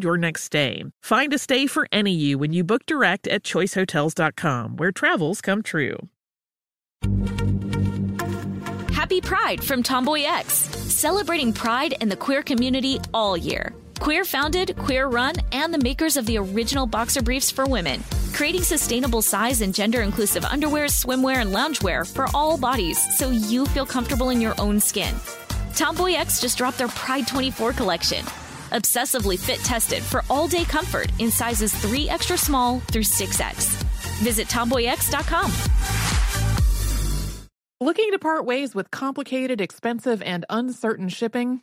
your next stay. Find a stay for any you when you book direct at choicehotels.com, where travels come true. Happy Pride from Tomboy X, celebrating pride and the queer community all year. Queer founded, queer run, and the makers of the original boxer briefs for women, creating sustainable size and gender inclusive underwear, swimwear, and loungewear for all bodies so you feel comfortable in your own skin. Tomboy X just dropped their Pride 24 collection. Obsessively fit tested for all day comfort in sizes 3 extra small through 6X. Visit tomboyx.com. Looking to part ways with complicated, expensive, and uncertain shipping?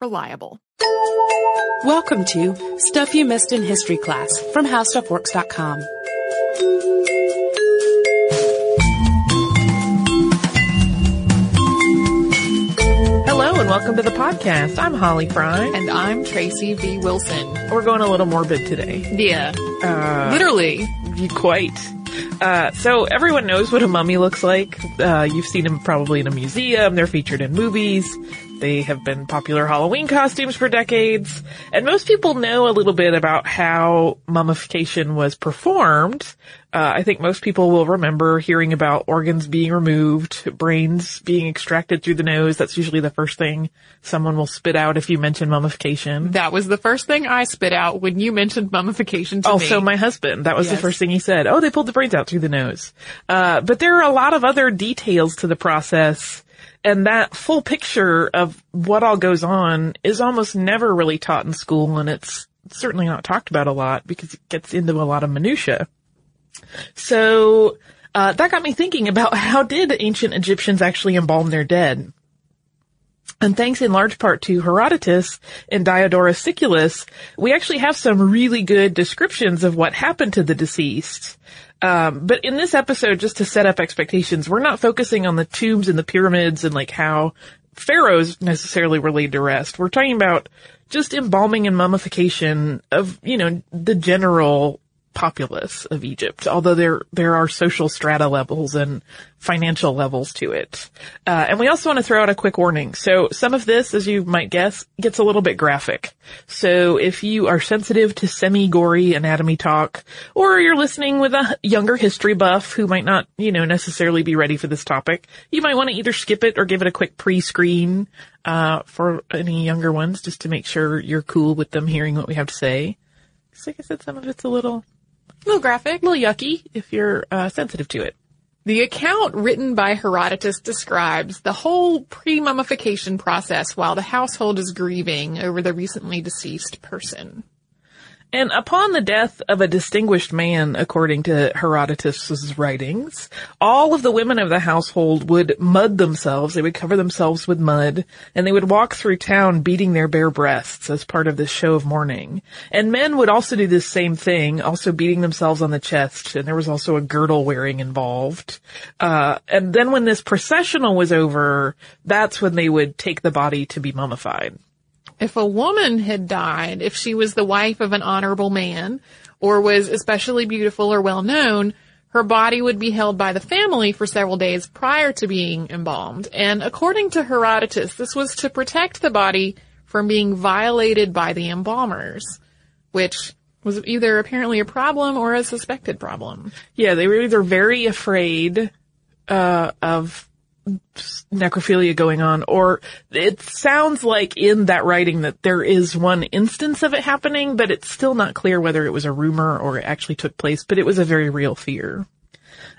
reliable. Welcome to Stuff You Missed in History class from HowStuffWorks.com. Hello and welcome to the podcast. I'm Holly Fry. And I'm Tracy V. Wilson. We're going a little morbid today. Yeah. Uh, Literally. You quite. Uh, so everyone knows what a mummy looks like. Uh, you've seen them probably in a museum. They're featured in movies. They have been popular Halloween costumes for decades. And most people know a little bit about how mummification was performed. Uh, I think most people will remember hearing about organs being removed, brains being extracted through the nose. That's usually the first thing someone will spit out if you mention mummification. That was the first thing I spit out when you mentioned mummification to Also, me. my husband. That was the first thing he said. Oh, they pulled the brains out through the nose. Uh, but there are a lot of other details to the process. And that full picture of what all goes on is almost never really taught in school. And it's certainly not talked about a lot because it gets into a lot of minutia. So, uh, that got me thinking about how did ancient Egyptians actually embalm their dead? And thanks in large part to Herodotus and Diodorus Siculus, we actually have some really good descriptions of what happened to the deceased. Um, but in this episode, just to set up expectations, we're not focusing on the tombs and the pyramids and like how pharaohs necessarily were laid to rest. We're talking about just embalming and mummification of, you know, the general populace of Egypt, although there there are social strata levels and financial levels to it. Uh, and we also want to throw out a quick warning. So some of this, as you might guess, gets a little bit graphic. So if you are sensitive to semi-gory anatomy talk, or you're listening with a younger history buff who might not, you know, necessarily be ready for this topic, you might want to either skip it or give it a quick pre-screen uh, for any younger ones, just to make sure you're cool with them hearing what we have to say. 'Cause like I said, some of it's a little little graphic. a little yucky if you're uh, sensitive to it. The account written by Herodotus describes the whole pre-mummification process while the household is grieving over the recently deceased person. And upon the death of a distinguished man, according to Herodotus's writings, all of the women of the household would mud themselves. They would cover themselves with mud, and they would walk through town beating their bare breasts as part of this show of mourning. And men would also do this same thing, also beating themselves on the chest, and there was also a girdle wearing involved. Uh, and then when this processional was over, that's when they would take the body to be mummified. If a woman had died, if she was the wife of an honorable man, or was especially beautiful or well known, her body would be held by the family for several days prior to being embalmed. And according to Herodotus, this was to protect the body from being violated by the embalmers, which was either apparently a problem or a suspected problem. Yeah, they were either very afraid uh, of necrophilia going on, or it sounds like in that writing that there is one instance of it happening, but it's still not clear whether it was a rumor or it actually took place, but it was a very real fear.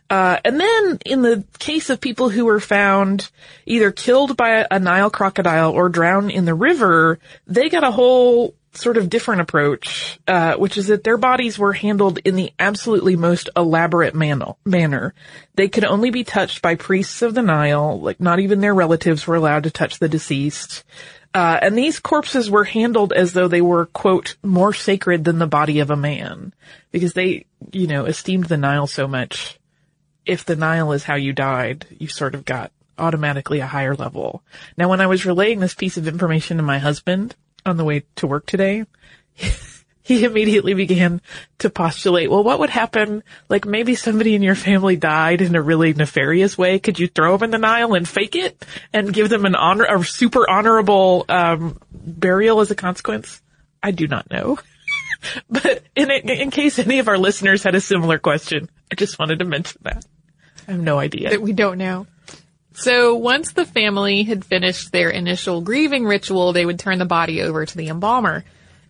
Uh, and then in the case of people who were found either killed by a Nile crocodile or drowned in the river, they got a whole sort of different approach, uh, which is that their bodies were handled in the absolutely most elaborate man- manner. They could only be touched by priests of the Nile, like not even their relatives were allowed to touch the deceased. Uh, and these corpses were handled as though they were, quote, more sacred than the body of a man. Because they, you know, esteemed the Nile so much. If the Nile is how you died, you sort of got automatically a higher level. Now, when I was relaying this piece of information to my husband, on the way to work today, he immediately began to postulate, well, what would happen? Like maybe somebody in your family died in a really nefarious way. Could you throw them in the Nile and fake it and give them an honor, a super honorable, um, burial as a consequence? I do not know. but in, in case any of our listeners had a similar question, I just wanted to mention that. I have no idea. That we don't know. So once the family had finished their initial grieving ritual, they would turn the body over to the embalmer.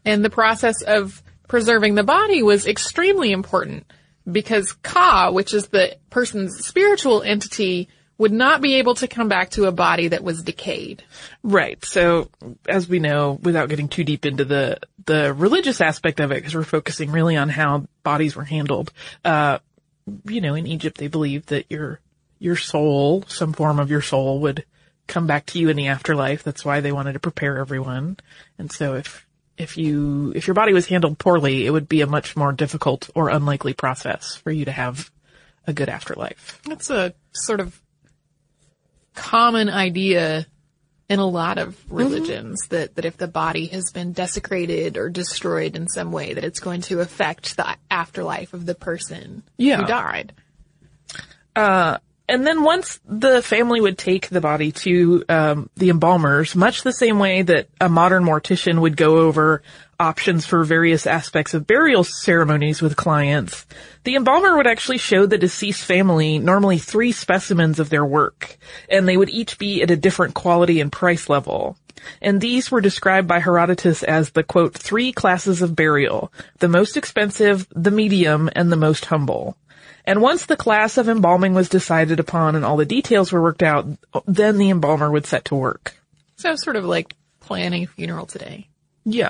And the process of preserving the body was extremely important because Ka, which is the person's spiritual entity, would not be able to come back to a body that was decayed. Right. So, as we know, without getting too deep into the the religious aspect of it, because we're focusing really on how bodies were handled. Uh, you know, in Egypt, they believed that your your soul, some form of your soul would come back to you in the afterlife. That's why they wanted to prepare everyone. And so if, if you, if your body was handled poorly, it would be a much more difficult or unlikely process for you to have a good afterlife. That's a sort of common idea in a lot of religions mm-hmm. that, that if the body has been desecrated or destroyed in some way, that it's going to affect the afterlife of the person yeah. who died. Uh, and then once the family would take the body to um, the embalmers, much the same way that a modern mortician would go over options for various aspects of burial ceremonies with clients, the embalmer would actually show the deceased family normally three specimens of their work, and they would each be at a different quality and price level. And these were described by Herodotus as the quote, three classes of burial, the most expensive, the medium, and the most humble. And once the class of embalming was decided upon and all the details were worked out, then the embalmer would set to work. So sort of like planning a funeral today. Yeah.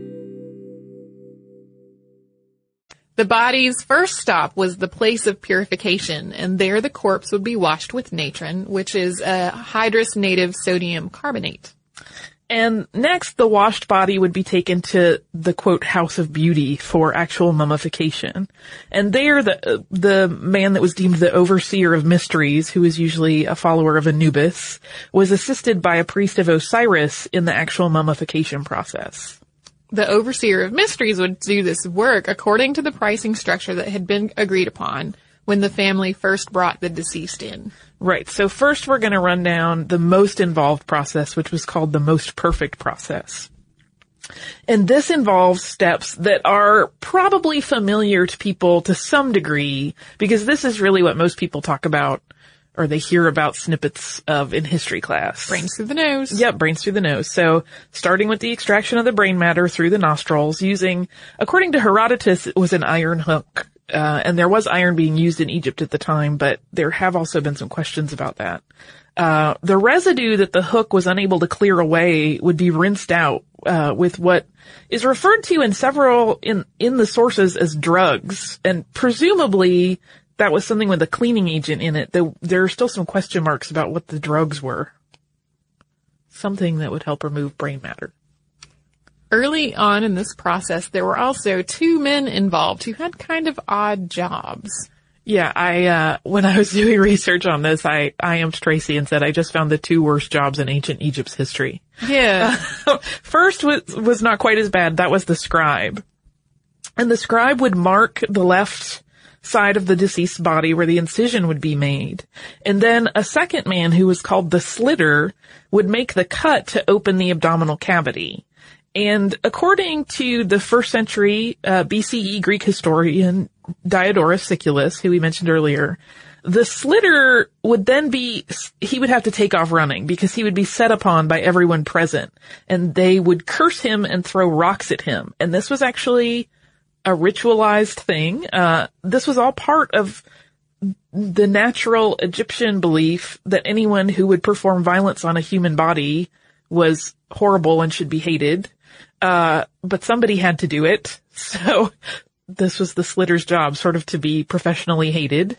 The body's first stop was the place of purification, and there the corpse would be washed with natron, which is a hydrous native sodium carbonate. And next, the washed body would be taken to the quote house of beauty for actual mummification. And there, the the man that was deemed the overseer of mysteries, who was usually a follower of Anubis, was assisted by a priest of Osiris in the actual mummification process the overseer of mysteries would do this work according to the pricing structure that had been agreed upon when the family first brought the deceased in. Right. So first we're going to run down the most involved process, which was called the most perfect process. And this involves steps that are probably familiar to people to some degree because this is really what most people talk about or they hear about snippets of in history class. Brains through the nose. Yep, brains through the nose. So starting with the extraction of the brain matter through the nostrils using, according to Herodotus, it was an iron hook. Uh, and there was iron being used in Egypt at the time, but there have also been some questions about that. Uh, the residue that the hook was unable to clear away would be rinsed out uh, with what is referred to in several in in the sources as drugs, and presumably that was something with a cleaning agent in it. There, there are still some question marks about what the drugs were. Something that would help remove brain matter. Early on in this process, there were also two men involved who had kind of odd jobs. Yeah, I, uh, when I was doing research on this, I, I amped Tracy and said I just found the two worst jobs in ancient Egypt's history. Yeah. First was, was not quite as bad. That was the scribe. And the scribe would mark the left side of the deceased body where the incision would be made. And then a second man who was called the slitter would make the cut to open the abdominal cavity. And according to the first century uh, BCE Greek historian Diodorus Siculus, who we mentioned earlier, the slitter would then be, he would have to take off running because he would be set upon by everyone present and they would curse him and throw rocks at him. And this was actually a ritualized thing. Uh, this was all part of the natural Egyptian belief that anyone who would perform violence on a human body was horrible and should be hated. Uh, but somebody had to do it. So this was the slitter's job, sort of to be professionally hated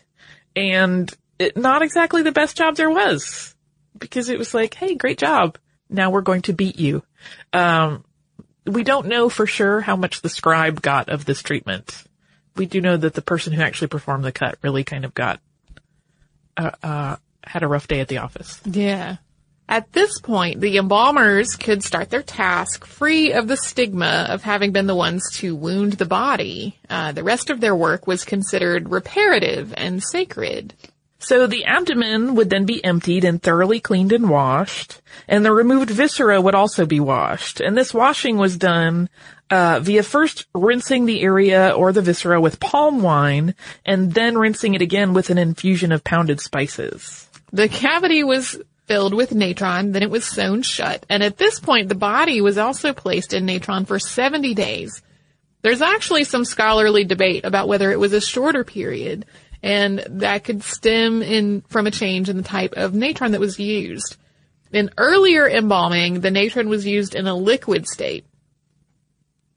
and it, not exactly the best job there was because it was like, Hey, great job. Now we're going to beat you. Um, we don't know for sure how much the scribe got of this treatment. We do know that the person who actually performed the cut really kind of got, uh, uh, had a rough day at the office. Yeah. At this point, the embalmers could start their task free of the stigma of having been the ones to wound the body. Uh, the rest of their work was considered reparative and sacred. So the abdomen would then be emptied and thoroughly cleaned and washed, and the removed viscera would also be washed. And this washing was done uh, via first rinsing the area or the viscera with palm wine, and then rinsing it again with an infusion of pounded spices. The cavity was filled with natron, then it was sewn shut, and at this point the body was also placed in natron for 70 days. There's actually some scholarly debate about whether it was a shorter period, and that could stem in from a change in the type of natron that was used. In earlier embalming, the natron was used in a liquid state.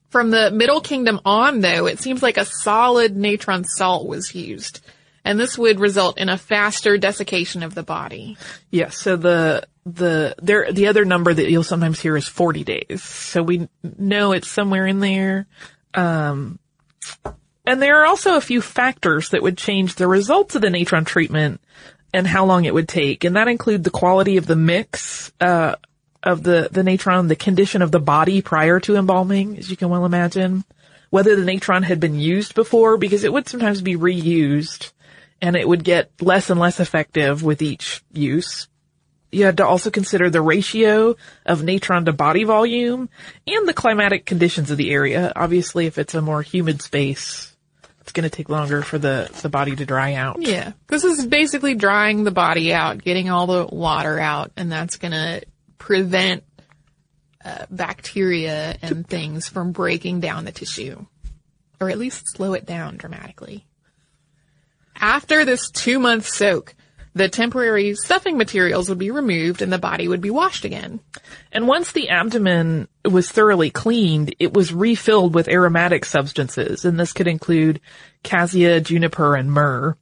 From the Middle Kingdom on, though, it seems like a solid natron salt was used and this would result in a faster desiccation of the body. Yes. So the the there the other number that you'll sometimes hear is 40 days. So we know it's somewhere in there. Um, and there are also a few factors that would change the results of the natron treatment and how long it would take, and that include the quality of the mix. Uh, of the, the natron, the condition of the body prior to embalming, as you can well imagine, whether the natron had been used before, because it would sometimes be reused and it would get less and less effective with each use. You had to also consider the ratio of natron to body volume and the climatic conditions of the area. Obviously, if it's a more humid space, it's going to take longer for the, the body to dry out. Yeah. This is basically drying the body out, getting all the water out, and that's going to prevent uh, bacteria and things from breaking down the tissue. Or at least slow it down dramatically. After this two month soak, the temporary stuffing materials would be removed and the body would be washed again. And once the abdomen was thoroughly cleaned, it was refilled with aromatic substances, and this could include cassia, juniper, and myrrh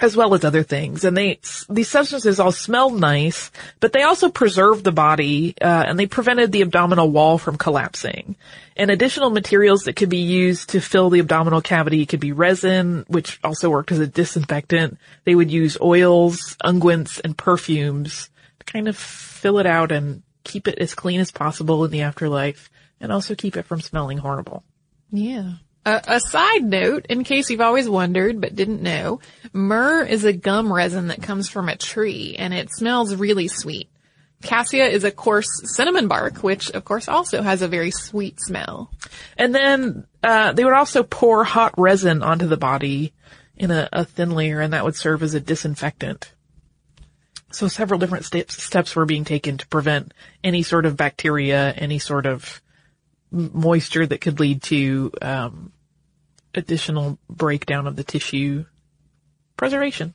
as well as other things. And they, these substances all smelled nice, but they also preserved the body, uh, and they prevented the abdominal wall from collapsing. And additional materials that could be used to fill the abdominal cavity could be resin, which also worked as a disinfectant. They would use oils, unguents, and perfumes to kind of fill it out and keep it as clean as possible in the afterlife, and also keep it from smelling horrible. Yeah. A, a, side note, in case you've always wondered but didn't know, myrrh is a gum resin that comes from a tree and it smells really sweet. Cassia is a coarse cinnamon bark, which of course also has a very sweet smell. And then uh, they would also pour hot resin onto the body in a, a, thin layer, and that would serve as a disinfectant. So several different steps steps were being taken to prevent any sort of bacteria, any sort of moisture that could lead to um, additional breakdown of the tissue preservation.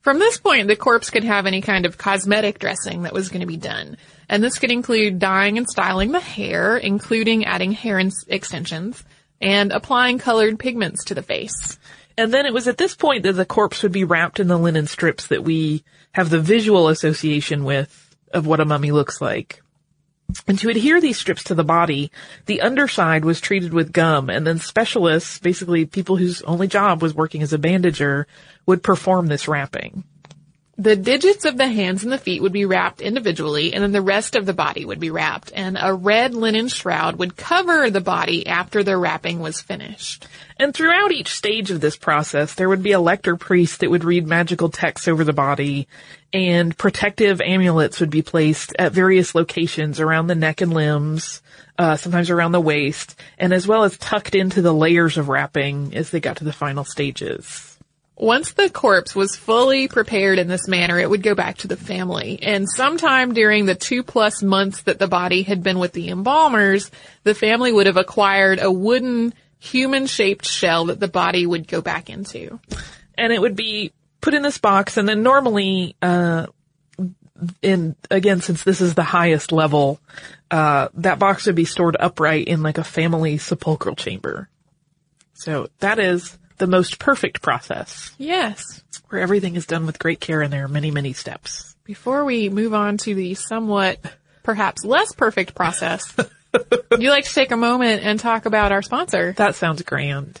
From this point, the corpse could have any kind of cosmetic dressing that was going to be done. And this could include dyeing and styling the hair, including adding hair extensions, and applying colored pigments to the face. And then it was at this point that the corpse would be wrapped in the linen strips that we have the visual association with of what a mummy looks like. And to adhere these strips to the body, the underside was treated with gum and then specialists, basically people whose only job was working as a bandager, would perform this wrapping. The digits of the hands and the feet would be wrapped individually and then the rest of the body would be wrapped and a red linen shroud would cover the body after the wrapping was finished. And throughout each stage of this process, there would be a lector priest that would read magical texts over the body and protective amulets would be placed at various locations around the neck and limbs, uh, sometimes around the waist, and as well as tucked into the layers of wrapping as they got to the final stages. Once the corpse was fully prepared in this manner, it would go back to the family. And sometime during the two plus months that the body had been with the embalmers, the family would have acquired a wooden human shaped shell that the body would go back into. And it would be put in this box and then normally, uh, in, again, since this is the highest level, uh, that box would be stored upright in like a family sepulchral chamber. So that is the most perfect process. Yes. Where everything is done with great care and there are many, many steps. Before we move on to the somewhat perhaps less perfect process Would you like to take a moment and talk about our sponsor? That sounds grand.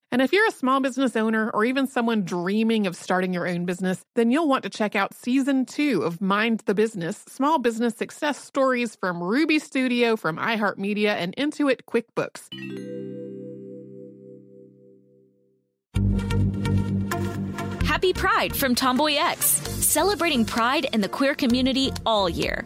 And if you're a small business owner or even someone dreaming of starting your own business, then you'll want to check out season two of Mind the Business Small Business Success Stories from Ruby Studio, from iHeartMedia, and Intuit QuickBooks. Happy Pride from Tomboy X, celebrating pride in the queer community all year.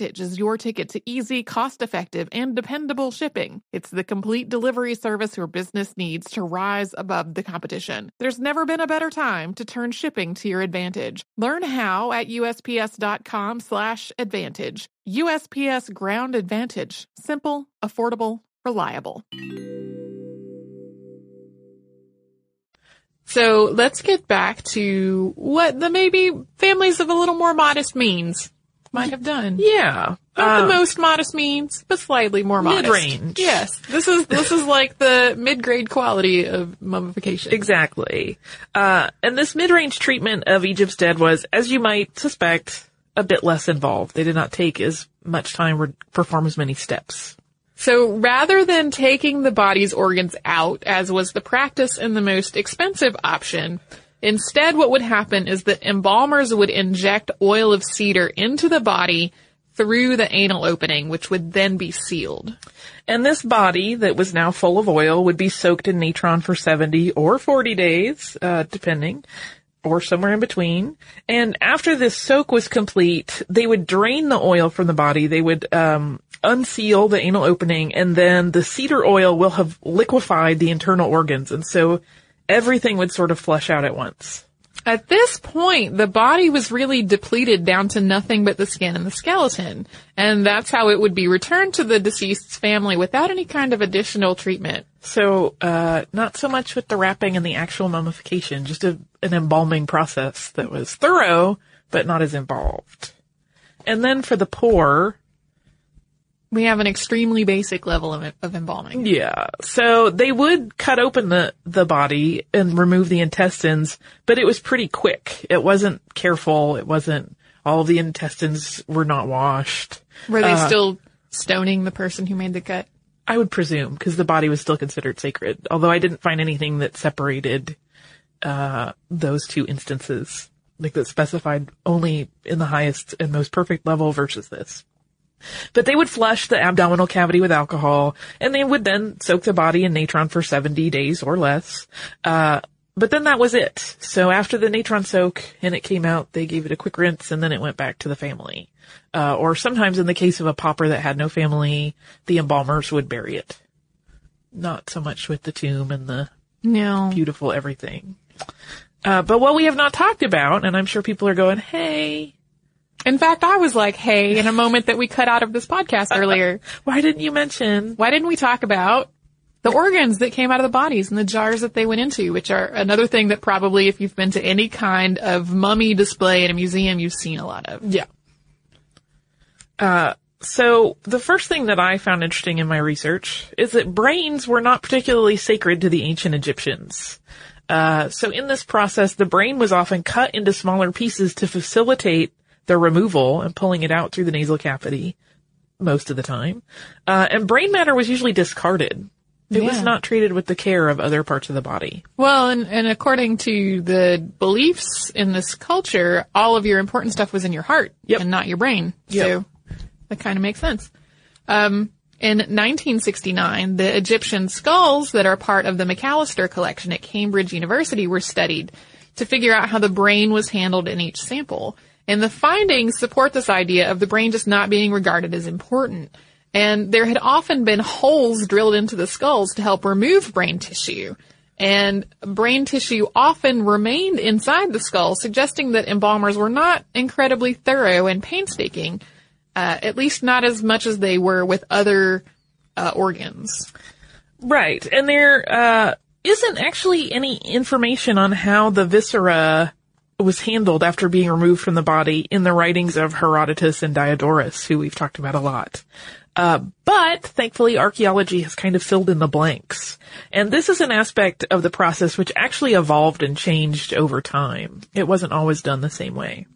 is your ticket to easy, cost effective, and dependable shipping. It's the complete delivery service your business needs to rise above the competition. There's never been a better time to turn shipping to your advantage. Learn how at usps.com slash advantage. USPS Ground Advantage. Simple, affordable, reliable. So let's get back to what the maybe families of a little more modest means might have done. Yeah. Not Uh, the most modest means, but slightly more modest. Mid-range. Yes. This is, this is like the mid-grade quality of mummification. Exactly. Uh, and this mid-range treatment of Egypt's dead was, as you might suspect, a bit less involved. They did not take as much time or perform as many steps. So rather than taking the body's organs out, as was the practice and the most expensive option, instead what would happen is that embalmers would inject oil of cedar into the body through the anal opening, which would then be sealed. And this body that was now full of oil would be soaked in natron for 70 or 40 days, uh, depending, or somewhere in between. And after this soak was complete, they would drain the oil from the body. They would, um, unseal the anal opening and then the cedar oil will have liquefied the internal organs. And so everything would sort of flush out at once. At this point, the body was really depleted down to nothing but the skin and the skeleton. And that's how it would be returned to the deceased's family without any kind of additional treatment. So, uh, not so much with the wrapping and the actual mummification, just a, an embalming process that was thorough, but not as involved. And then for the poor, We have an extremely basic level of, of embalming. Yeah. So they would cut open the, the body and remove the intestines, but it was pretty quick. It wasn't careful. It wasn't, all the intestines were not washed. Were they Uh, still stoning the person who made the cut? I would presume, because the body was still considered sacred, although I didn't find anything that separated, uh, those two instances, like that specified only in the highest and most perfect level versus this. But they would flush the abdominal cavity with alcohol, and they would then soak the body in natron for 70 days or less. Uh, but then that was it. So after the natron soak and it came out, they gave it a quick rinse and then it went back to the family. Uh, or sometimes in the case of a pauper that had no family, the embalmers would bury it. Not so much with the tomb and the No. beautiful everything. Uh, but what we have not talked about, and I'm sure people are going, hey, In fact, I was like, hey, in a moment that we cut out of this podcast earlier, why didn't you mention why didn't we talk about the organs that came out of the bodies and the jars that they went into, which are another thing that probably if you've been to any kind of mummy display in a museum, you've seen a lot of. Yeah. Uh, so the first thing that I found interesting in my research is that brains were not particularly sacred to the ancient Egyptians. Uh, so in this process, the brain was often cut into smaller pieces to facilitate their removal and pulling it out through the nasal cavity most of the time. Uh, and brain matter was usually discarded. It was not treated with the care of other parts of the body. Well, and, and according to the beliefs in this culture, all of your important stuff was in your heart Yep. and not your brain. Yep. So that kind of makes sense. Um, in 1969, the Egyptian skulls that are part of the Macalister collection at Cambridge University were studied to figure out how the brain was handled in each sample. And the findings support this idea of the brain just not being regarded as important. And there had often been holes drilled into the skulls to help remove brain tissue. And brain tissue often remained inside the skull, suggesting that embalmers were not incredibly thorough and painstaking, uh, at least not as much as they were with other uh, organs. Right. And there uh, isn't actually any information on how the viscera was handled after being removed from the body in the writings of Herodotus and Diodorus, who we've talked about a lot. Uh, but thankfully archaeology has kind of filled in the blanks. And this is an aspect of the process which actually evolved and changed over time. It wasn't always done the same way.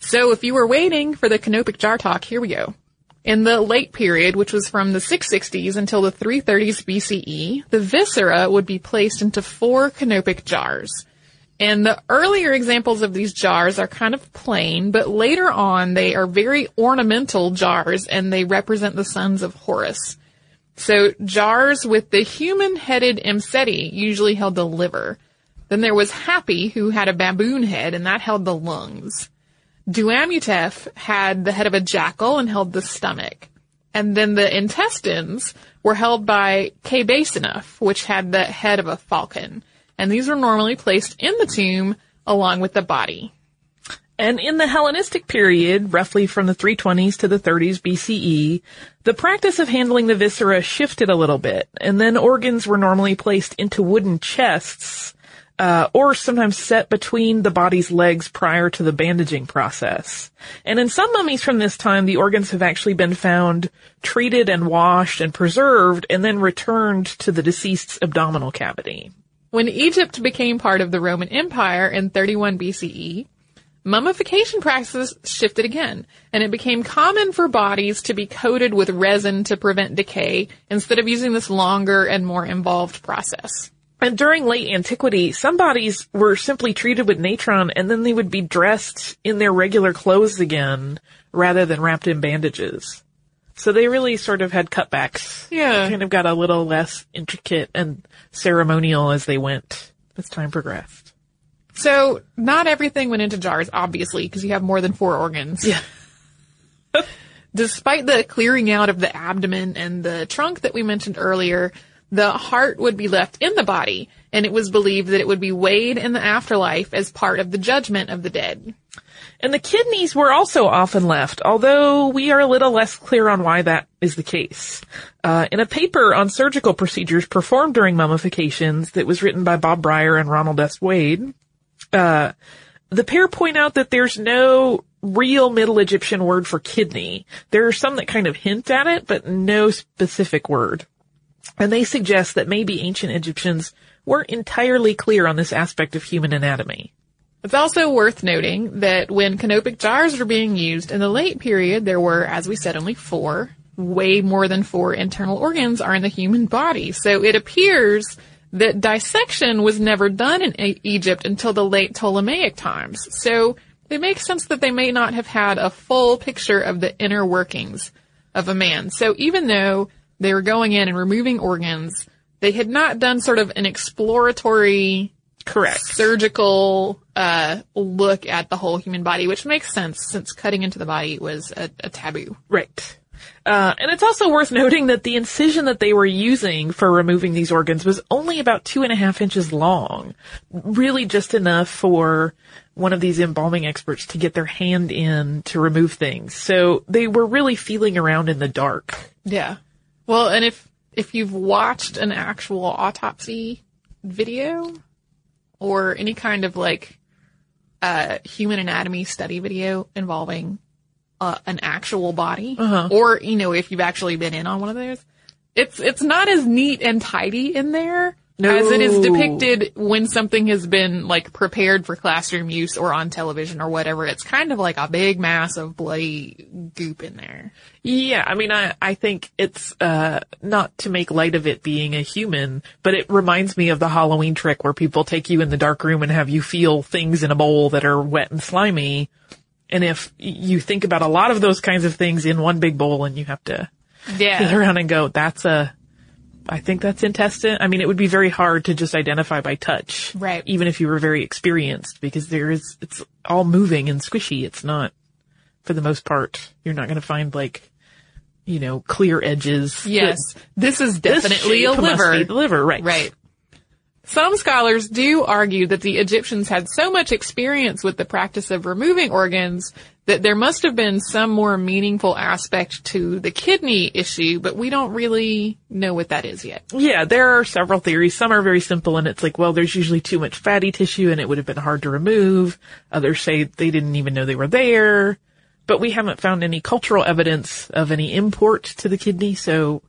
So if you were waiting for the canopic jar talk, here we go. In the late period, which was from the 660s until the 330s BCE, the viscera would be placed into four canopic jars. And the earlier examples of these jars are kind of plain, but later on they are very ornamental jars and they represent the sons of Horus. So jars with the human-headed Imsety usually held the liver. Then there was Hapi, who had a baboon head, and that held the lungs. Duamutef had the head of a jackal and held the stomach. And then the intestines were held by Qebehsenuef, which had the head of a falcon. And these were normally placed in the tomb along with the body. And in the Hellenistic period, roughly from the 320s to the 30s BCE, the practice of handling the viscera shifted a little bit, and then organs were normally placed into wooden chests, uh, or sometimes set between the body's legs prior to the bandaging process. And in some mummies from this time, the organs have actually been found treated and washed and preserved, and then returned to the deceased's abdominal cavity. When Egypt became part of the Roman Empire in 31 BCE, mummification practices shifted again, and it became common for bodies to be coated with resin to prevent decay instead of using this longer and more involved process. And during late antiquity, some bodies were simply treated with natron and then they would be dressed in their regular clothes again rather than wrapped in bandages. So they really sort of had cutbacks. Yeah. Kind of got a little less intricate and ceremonial as they went as time progressed. So, not everything went into jars, obviously, because you have more than four organs. Yeah. Despite the clearing out of the abdomen and the trunk that we mentioned earlier, the heart would be left in the body, and it was believed that it would be weighed in the afterlife as part of the judgment of the dead. And the kidneys were also often left, although we are a little less clear on why that is the case. Uh, in a paper on surgical procedures performed during mummifications that was written by Bob Brier and Ronald S. Wade, uh, the pair point out that there's no real Middle Egyptian word for kidney. There are some that kind of hint at it, but no specific word. And they suggest that maybe ancient Egyptians weren't entirely clear on this aspect of human anatomy. It's also worth noting that when canopic jars were being used in the late period, there were, as we said, only four. Way more than four internal organs are in the human body. So it appears that dissection was never done in Egypt until the late Ptolemaic times. So it makes sense that they may not have had a full picture of the inner workings of a man. So even though they were going in and removing organs, they had not done sort of an exploratory Correct. surgical uh, look at the whole human body, which makes sense since cutting into the body was a, a taboo. Right. Uh, and it's also worth noting that the incision that they were using for removing these organs was only about two and a half inches long. Really just enough for one of these embalming experts to get their hand in to remove things. So they were really feeling around in the dark. Yeah. Well, and if if you've watched an actual autopsy video or any kind of like uh, human anatomy study video involving uh, an actual body, or you know, if you've actually been in on one of those, it's it's not as neat and tidy in there as it is depicted when something has been like prepared for classroom use or on television or whatever. It's kind of like a big mass of bloody goop in there. Yeah, I mean, I, I think it's, uh, not to make light of it being a human, but it reminds me of the Halloween trick where people take you in the dark room and have you feel things in a bowl that are wet and slimy. And if you think about a lot of those kinds of things in one big bowl and you have to Yeah. feel around and go, that's a, I think that's intestine. I mean, it would be very hard to just identify by touch. Right. Even if you were very experienced because there is, it's all moving and squishy. It's not, for the most part, you're not going to find like, you know, clear edges. Yes, this is definitely a liver. the liver, right. Right. Some scholars do argue that the Egyptians had so much experience with the practice of removing organs that there must have been some more meaningful aspect to the kidney issue, but we don't really know what that is yet. Yeah, there are several theories. Some are very simple and it's like, well, there's usually too much fatty tissue and it would have been hard to remove. Others say they didn't even know they were there. But we haven't found any cultural evidence of any import to the kidney, so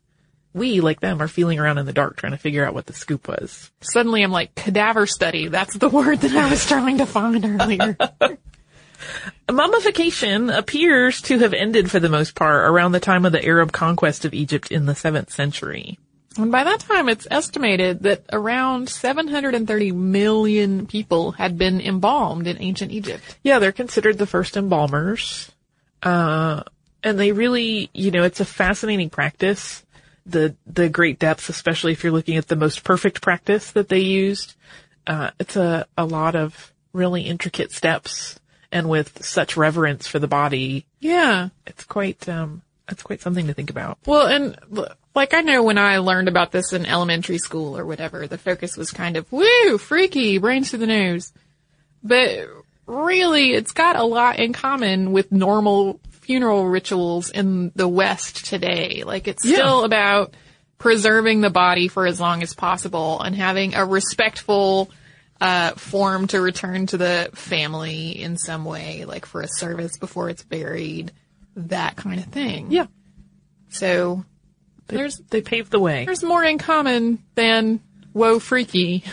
we, like them, are feeling around in the dark trying to figure out what the scoop was. Suddenly I'm like, cadaver study. That's the word that I was trying to find earlier. Mummification appears to have ended for the most part around the time of the Arab conquest of Egypt in the 7th century. and by that time, it's estimated that around 730 million people had been embalmed in ancient Egypt. Yeah, they're considered the first embalmers. Uh, and they really, you know, it's a fascinating practice. The, the great depths, especially if you're looking at the most perfect practice that they used. Uh, it's a, a lot of really intricate steps and with such reverence for the body. Yeah. It's quite, um, it's quite something to think about. Well, and like I know when I learned about this in elementary school or whatever, the focus was kind of woo, freaky, brains to the nose. But really, it's got a lot in common with normal funeral rituals in the West today. Like it's Yeah. still about preserving the body for as long as possible and having a respectful uh, form to return to the family in some way, like for a service before it's buried, that kind of thing. Yeah. So there's They paved the way. there's more in common than whoa freaky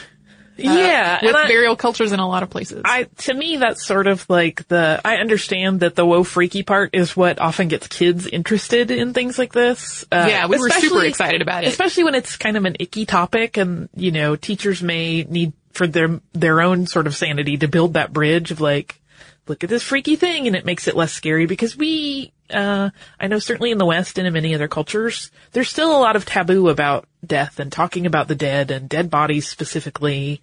yeah. with I- burial cultures in a lot of places. I to me that's sort of like the I understand that the whoa freaky part is what often gets kids interested in things like this. Uh, yeah, we were super excited about it. especially when it's kind of an icky topic, and you know teachers may need for their their own sort of sanity to build that bridge of like, look at this freaky thing, and it makes it less scary because we. Uh, I know certainly in the West and in many other cultures, there's still a lot of taboo about death and talking about the dead and dead bodies specifically.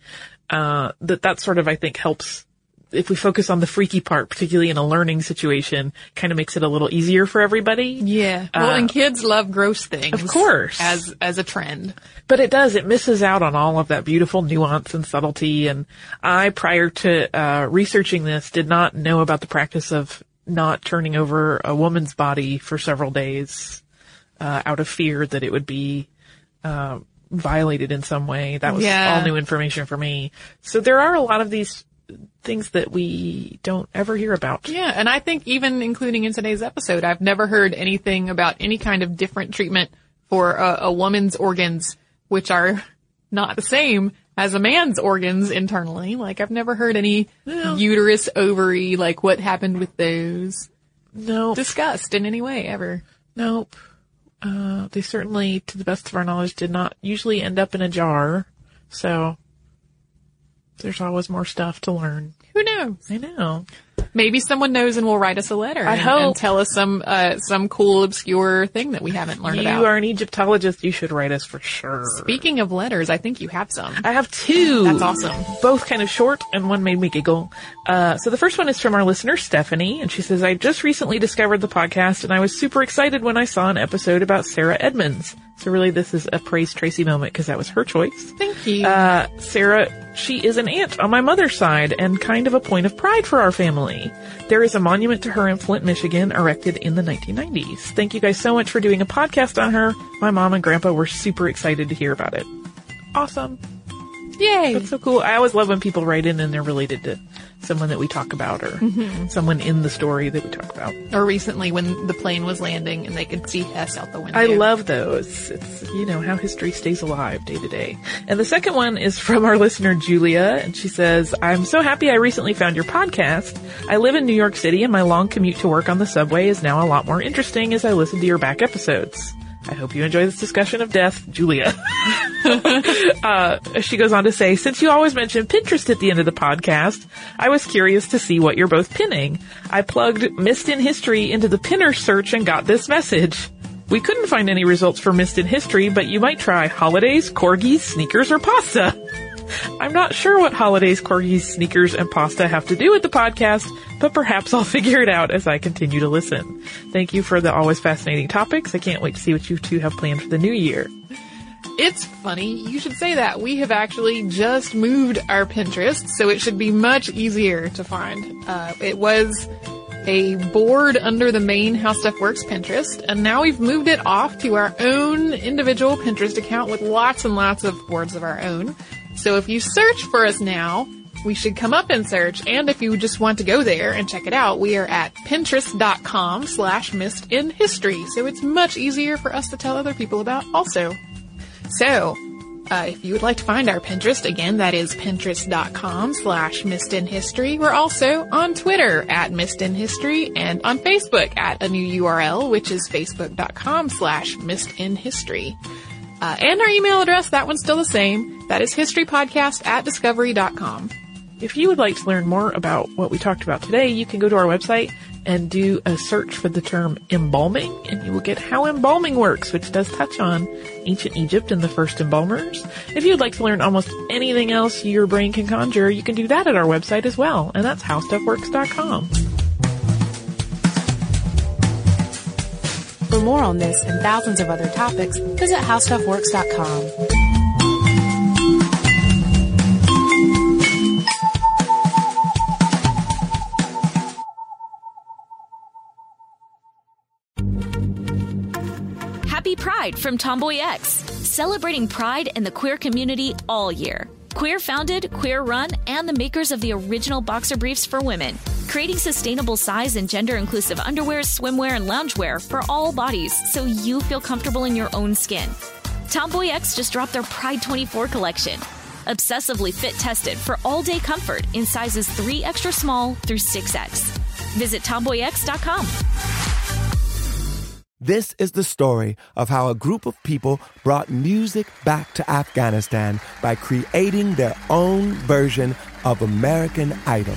Uh, that that sort of I think helps if we focus on the freaky part, particularly in a learning situation, kind of makes it a little easier for everybody. Yeah. Well, and kids love gross things. Of course. As, as a trend. But it does, it misses out on all of that beautiful nuance and subtlety. And I, prior to, uh, researching this, did not know about the practice of not turning over a woman's body for several days, uh, out of fear that it would be, uh, violated in some way. That was Yeah. all new information for me. So there are a lot of these things that we don't ever hear about. Yeah, and I think even including in today's episode, I've never heard anything about any kind of different treatment for a, a woman's organs, which are not the same as a man's organs internally. Like I've never heard any uterus, ovary, like what happened with those No, discussed in any way ever. Nope. Uh, they certainly, to the best of our knowledge, did not usually end up in a jar. So there's always more stuff to learn. Who knows? I know. Maybe someone knows and will write us a letter. I and, hope. and tell us some uh, some cool obscure thing that we haven't learned You about. You are an Egyptologist. You should write us for sure. Speaking of letters, I think you have some. I have two. That's awesome. Both kind of short, and one made me giggle. Uh, so the first one is from our listener Stephanie, and she says, "I just recently discovered the podcast, and I was super excited when I saw an episode about Sarah Edmonds. So really, this is a praise Tracy moment because that was her choice. Thank you. Uh, Sarah, she is an aunt on my mother's side and kind of a point of pride for our family. There is a monument to her in Flint, Michigan, erected in the 1990s. Thank you guys so much for doing a podcast on her. My mom and grandpa were super excited to hear about it. Awesome. Yay! That's so cool. I always love when people write in and they're related to someone that we talk about or mm-hmm. someone in the story that we talk about. Or recently when the plane was landing and they could see Hess out the window. I love those. It's, you know, how history stays alive day to day. And the second one is from our listener, Julia, and she says, I'm so happy I recently found your podcast. I live in New York City and my long commute to work on the subway is now a lot more interesting as I listen to your back episodes. I hope you enjoy this discussion of death, Julia. uh, she goes on to say, since you always mention Pinterest at the end of the podcast, I was curious to see what you're both pinning. I plugged Missed in History into the pinner search and got this message. We couldn't find any results for Missed in History, but you might try holidays, corgis, sneakers, or pasta. I'm not sure what holidays, corgis, sneakers, and pasta have to do with the podcast, but perhaps I'll figure it out as I continue to listen. Thank you for the always fascinating topics. I can't wait to see what you two have planned for the new year. It's funny. You should say that. We have actually just moved our Pinterest, so it should be much easier to find. Uh, it was a board under the main How Stuff Works Pinterest, and now we've moved it off to our own individual Pinterest account with lots and lots of boards of our own. So if you search for us now, we should come up in search. And if you just want to go there and check it out, we are at pinterest.com slash missed in history. So it's much easier for us to tell other people about also. So, uh, if you would like to find our Pinterest, again, that is pinterest.com slash missed in history. We're also on Twitter at missed in history and on Facebook at a new URL, which is facebook.com slash missed in history. Uh, and our email address, that one's still the same. That is historypodcast at discovery.com. If you would like to learn more about what we talked about today, you can go to our website and do a search for the term embalming, and you will get how embalming works, which does touch on ancient Egypt and the first embalmers. If you'd like to learn almost anything else your brain can conjure, you can do that at our website as well, and that's howstuffworks.com. For more on this and thousands of other topics, visit howstuffworks.com. Happy Pride from Tomboy X, celebrating pride and the queer community all year. Queer founded, queer run, and the makers of the original boxer briefs for women, creating sustainable size and gender inclusive underwear, swimwear, and loungewear for all bodies so you feel comfortable in your own skin. Tomboy X just dropped their Pride 24 collection. Obsessively fit tested for all day comfort in sizes 3 extra small through 6X. Visit tomboyx.com. This is the story of how a group of people brought music back to Afghanistan by creating their own version of American Idol.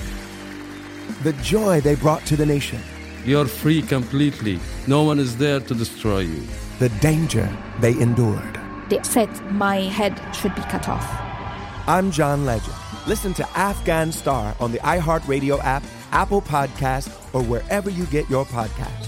The joy they brought to the nation, You're free completely. No one is there to destroy you. the danger they endured. They said my head should be cut off. I'm John Legend. Listen to Afghan Star on the iHeartRadio app, Apple Podcast, or wherever you get your podcasts.